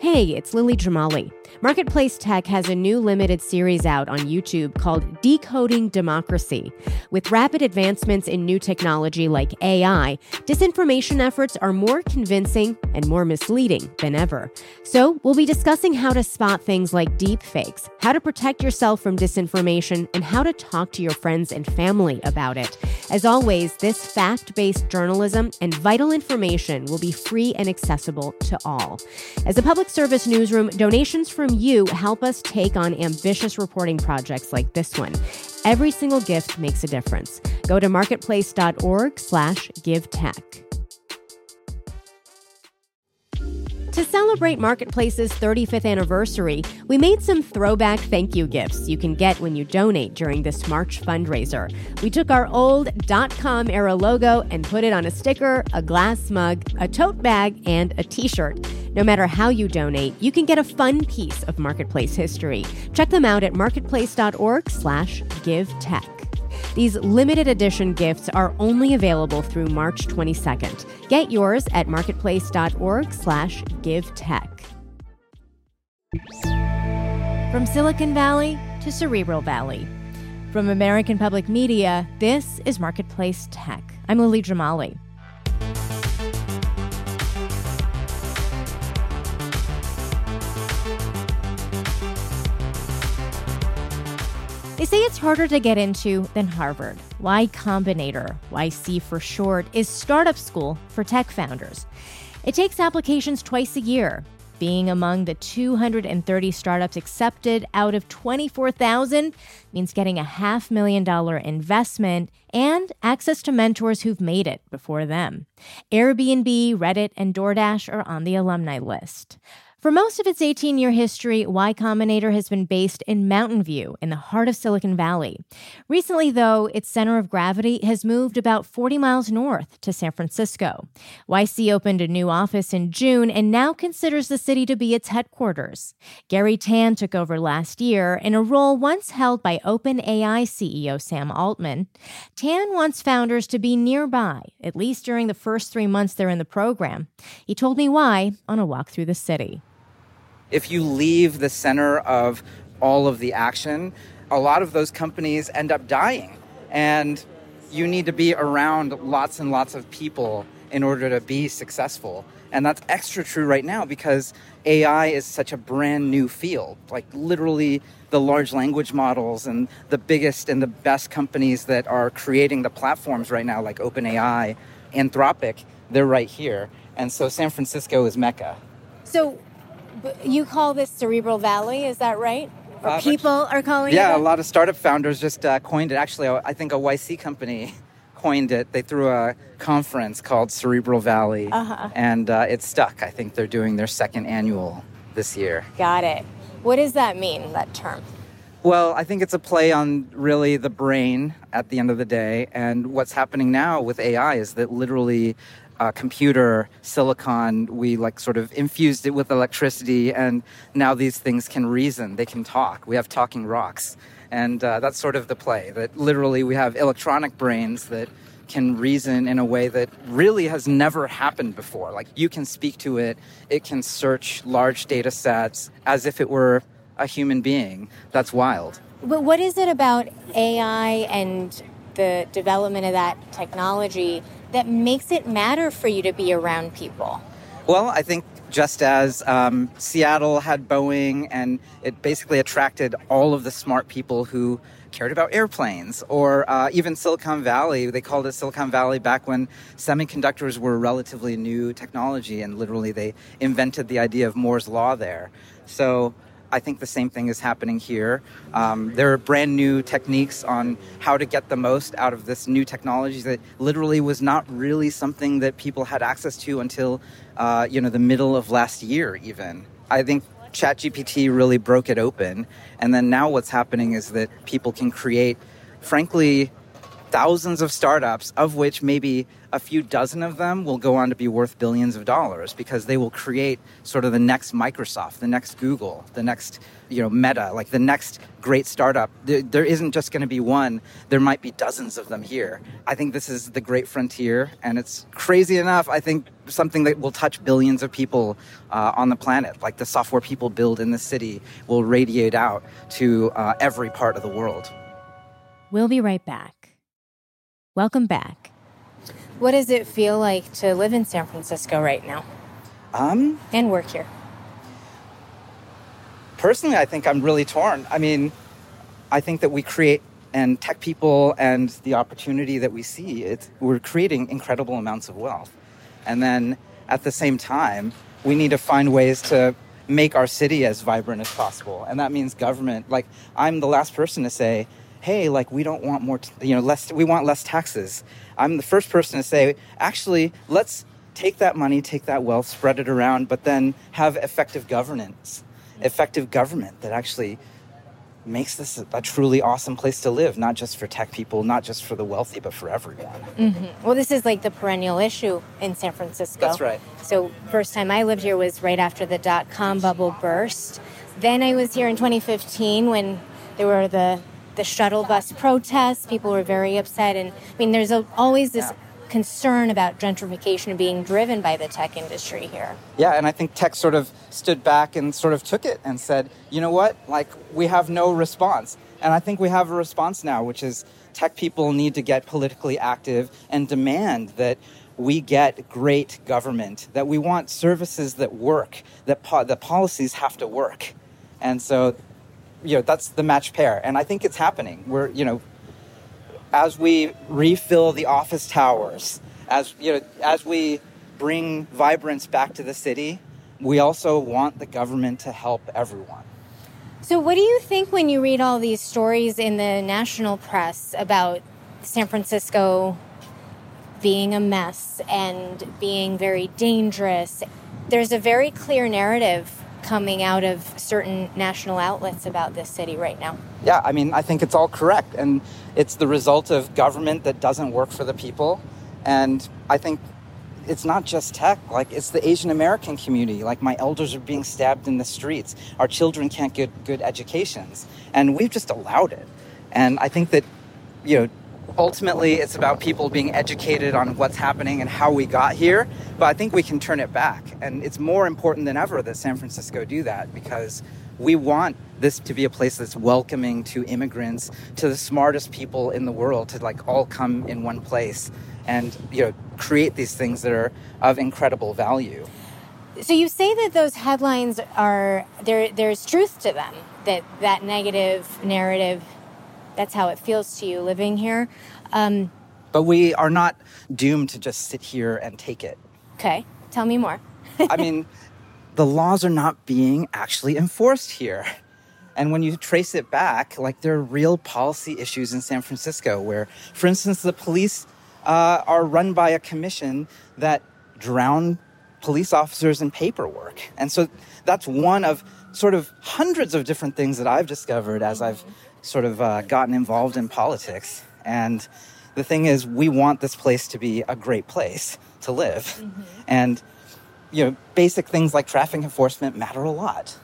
Hey, it's Lily Jamali. Marketplace Tech has a new limited series out on YouTube called Decoding Democracy. With rapid advancements in new technology like AI, disinformation efforts are more convincing and more misleading than ever. So, we'll be discussing how to spot things like deep fakes, how to protect yourself from disinformation, and how to talk to your friends and family about it. As always, this fact based journalism and vital information will be free and accessible to all. As a public service newsroom, donations from you help us take on ambitious reporting projects like this one. Every single gift makes a difference. Go to marketplace.org slash give tech. To celebrate Marketplace's 35th anniversary, we made some throwback thank you gifts you can get when you donate during this March fundraiser. We took our old dot .com era logo and put it on a sticker, a glass mug, a tote bag, and a t-shirt. No matter how you donate, you can get a fun piece of Marketplace history. Check them out at marketplace.org/givetech. These limited edition gifts are only available through March 22nd. Get yours at marketplace.org/givetech. From Silicon Valley to Cerebral Valley. From American Public Media, this is Marketplace Tech. I'm Lily Jamali. They say it's harder to get into than Harvard. Y Combinator, YC for short, is startup school for tech founders. It takes applications twice a year. Being among the 230 startups accepted out of 24,000 means getting a half million dollar investment and access to mentors who've made it before them. Airbnb, Reddit, and DoorDash are on the alumni list. For most of its 18 year history, Y Combinator has been based in Mountain View in the heart of Silicon Valley. Recently, though, its center of gravity has moved about 40 miles north to San Francisco. YC opened a new office in June and now considers the city to be its headquarters. Garry Tan took over last year in a role once held by OpenAI CEO Sam Altman. Tan wants founders to be nearby, at least during the first three months they're in the program. He told me why on a walk through the city if you leave the center of all of the action, a lot of those companies end up dying. And you need to be around lots and lots of people in order to be successful. And that's extra true right now because AI is such a brand new field. Like, literally, the large language models and the biggest and the best companies that are creating the platforms right now, like OpenAI, Anthropic, they're right here. And so San Francisco is Mecca. So, you call this Cerebral Valley, is that right? Or uh, people are calling yeah, it? Yeah, a lot of startup founders just uh, coined it. Actually, I think a YC company coined it. They threw a conference called Cerebral Valley, uh-huh. and uh, it stuck. I think they're doing their second annual this year. Got it. What does that mean, that term? Well, I think it's a play on really the brain at the end of the day. And what's happening now with AI is that literally uh, computer silicon we like sort of infused it with electricity and now these things can reason. They can talk. We have talking rocks. And uh, that's sort of the play that literally we have electronic brains that can reason in a way that really has never happened before. Like you can speak to it. It can search large data sets as if it were a human being. That's wild. But what is it about ai and the development of that technology that makes it matter for you to be around people? Well, I think just as um, Seattle had Boeing and it basically attracted all of the smart people who cared about airplanes, or uh, even Silicon Valley. They called it Silicon Valley back when semiconductors were relatively new technology, and literally they invented the idea of Moore's Law there. So I think the same thing is happening here. Um, there are brand new techniques on how to get the most out of this new technology that literally was not really something that people had access to until uh, you know the middle of last year. Even I think ChatGPT really broke it open, and then now what's happening is that people can create, frankly, thousands of startups, of which maybe a few dozen of them will go on to be worth billions of dollars because they will create sort of the next Microsoft, the next Google, the next you know Meta, like the next great startup. There, there isn't just going to be one. There might be dozens of them here. I think this is the great frontier, and it's crazy enough. I think something that will touch billions of people uh, on the planet, like the software people build in the city, will radiate out to uh, every part of the world. We'll be right back. Welcome back. What does it feel like to live in San Francisco right now? Um, and work here. Personally, I think I'm really torn. I mean, I think that we create and tech people and the opportunity that we see, it's, we're creating incredible amounts of wealth. And then at the same time, we need to find ways to make our city as vibrant as possible. And that means government. Like, I'm the last person to say, hey, like we don't want more, t- you know, less, we want less taxes. I'm the first person to say, actually, let's take that money, take that wealth, spread it around, but then have effective governance, effective government that actually makes this a, truly awesome place to live, not just for tech people, not just for the wealthy, but for everyone. Mm-hmm. Well, this is like the perennial issue in San Francisco. That's right. So, first time I lived here was right after the dot com bubble burst. Then I was here in 2015 when there were the the shuttle bus protests. People were very upset. And I mean, there's a, always this concern about gentrification being driven by the tech industry here. Yeah, and I think tech sort of stood back and sort of took it and said, you know what, like we have no response. And I think we have a response now, which is tech people need to get politically active and demand that we get great government, that we want services that work, that po- the policies have to work. And so you know that's the match pair. And i think it's happening. We're you know as we refill the office towers as you know as we bring vibrance back to the city we also want the government to help everyone. So what do you think when you read all these stories in the national press about san francisco being a mess and being very dangerous there's a very clear narrative coming out of certain national outlets about this city right now. Yeah, I mean, I think it's all correct. And it's the result of government that doesn't work for the people. And I think it's not just tech, like, it's the Asian American community. Like, my elders are being stabbed in the streets. Our children can't get good educations. And we've just allowed it. And I think that, you know, ultimately it's about people being educated on what's happening and how we got here but i think we can turn it back. And it's more important than ever that san francisco do that because we want this to be a place that's welcoming to immigrants to the smartest people in the world to like all come in one place and you know create these things that are of incredible value. So you say that those headlines are there there's truth to them that that negative narrative that's how it feels to you living here. Um, but we are not doomed to just sit here and take it. Okay, tell me more. I mean, the laws are not being actually enforced here. And when you trace it back, like there are real policy issues in San Francisco where, for instance, the police uh, are run by a commission that drown police officers in paperwork. And so that's one of sort of hundreds of different things that I've discovered as I've sort of uh, gotten involved in politics. And the thing is, we want this place to be a great place to live. Mm-hmm. And, you know, basic things like traffic enforcement matter a lot.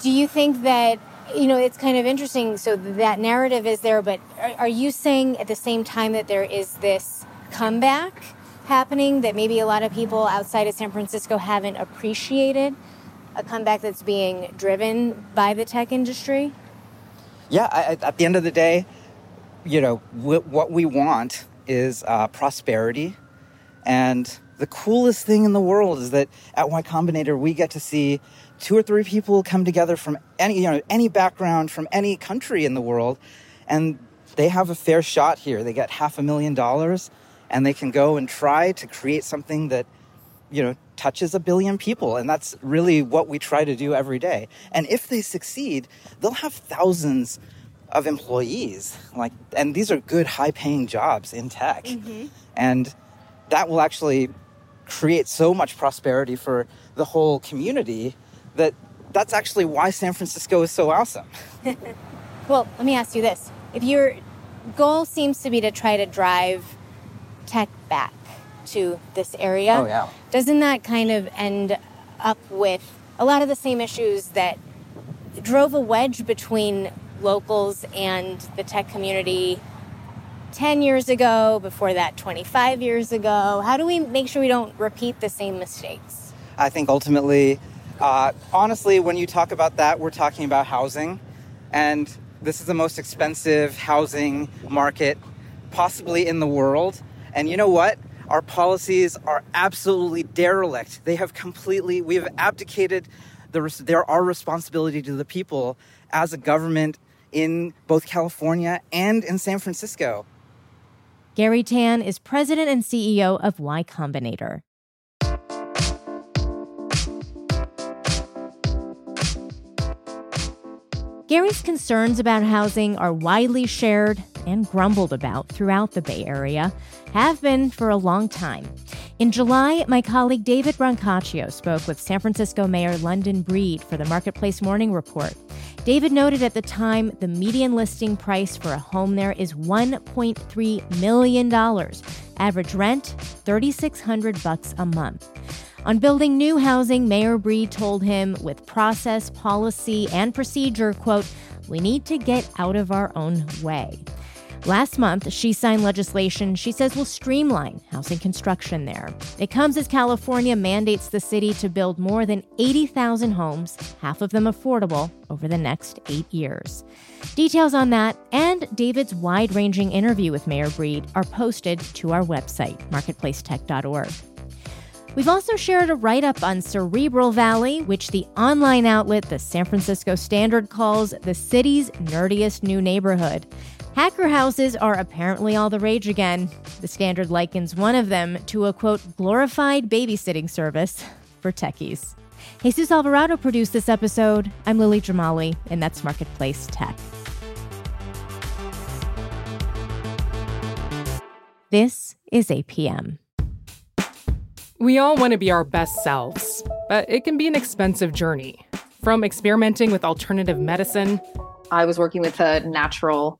Do you think that, you know, it's kind of interesting. So that narrative is there, but are, are you saying at the same time that there is this comeback happening that maybe a lot of people outside of San Francisco haven't appreciated? A comeback that's being driven by the tech industry? Yeah, I, at the end of the day, you know, what we want is uh, prosperity. And the coolest thing in the world is that at Y Combinator, we get to see two or three people come together from any, you know, any background, from any country in the world, and they have a fair shot here. They get half a million dollars, and they can go and try to create something that, you know, touches a billion people. And that's really what we try to do every day. And if they succeed, they'll have thousands of employees. Like, and these are good, high paying jobs in tech. Mm-hmm. And that will actually create so much prosperity for the whole community that that's actually why San Francisco is so awesome. well, let me ask you this. If you're goal seems to be to try to drive tech back to this area. Oh, yeah. Doesn't that kind of end up with a lot of the same issues that drove a wedge between locals and the tech community 10 years ago, before that 25 years ago? How do we make sure we don't repeat the same mistakes? I think ultimately, uh, honestly, when you talk about that, we're talking about housing. And this is the most expensive housing market possibly in the world. And you know what? Our policies are absolutely derelict. They have completely, we have abdicated the, our responsibility to the people as a government in both California and in San Francisco. Garry Tan is president and CEO of Y Combinator. Garry's concerns about housing are widely shared and grumbled about throughout the Bay Area, have been for a long time. In July, my colleague David Brancaccio spoke with San Francisco Mayor London Breed for the Marketplace Morning Report. David noted at the time the median listing price for a home there is $1.3 million. Average rent, 3600 bucks a month. On building new housing, Mayor Breed told him with process, policy, and procedure, quote, we need to get out of our own way. Last month, she signed legislation she says will streamline housing construction there. It comes as California mandates the city to build more than 80,000 homes, half of them affordable, over the next eight years. Details on that and David's wide ranging interview with Mayor Breed are posted to our website, marketplacetech.org. We've also shared a write up on Cerebral Valley, which the online outlet, the San Francisco Standard, calls the city's nerdiest new neighborhood. Hacker houses are apparently all the rage again. The Standard likens one of them to a quote, glorified babysitting service for techies. Jesus Alvarado produced this episode. I'm Lily Jamali, and that's Marketplace Tech. This is APM. We all want to be our best selves, but it can be an expensive journey. From experimenting with alternative medicine, I was working with a natural,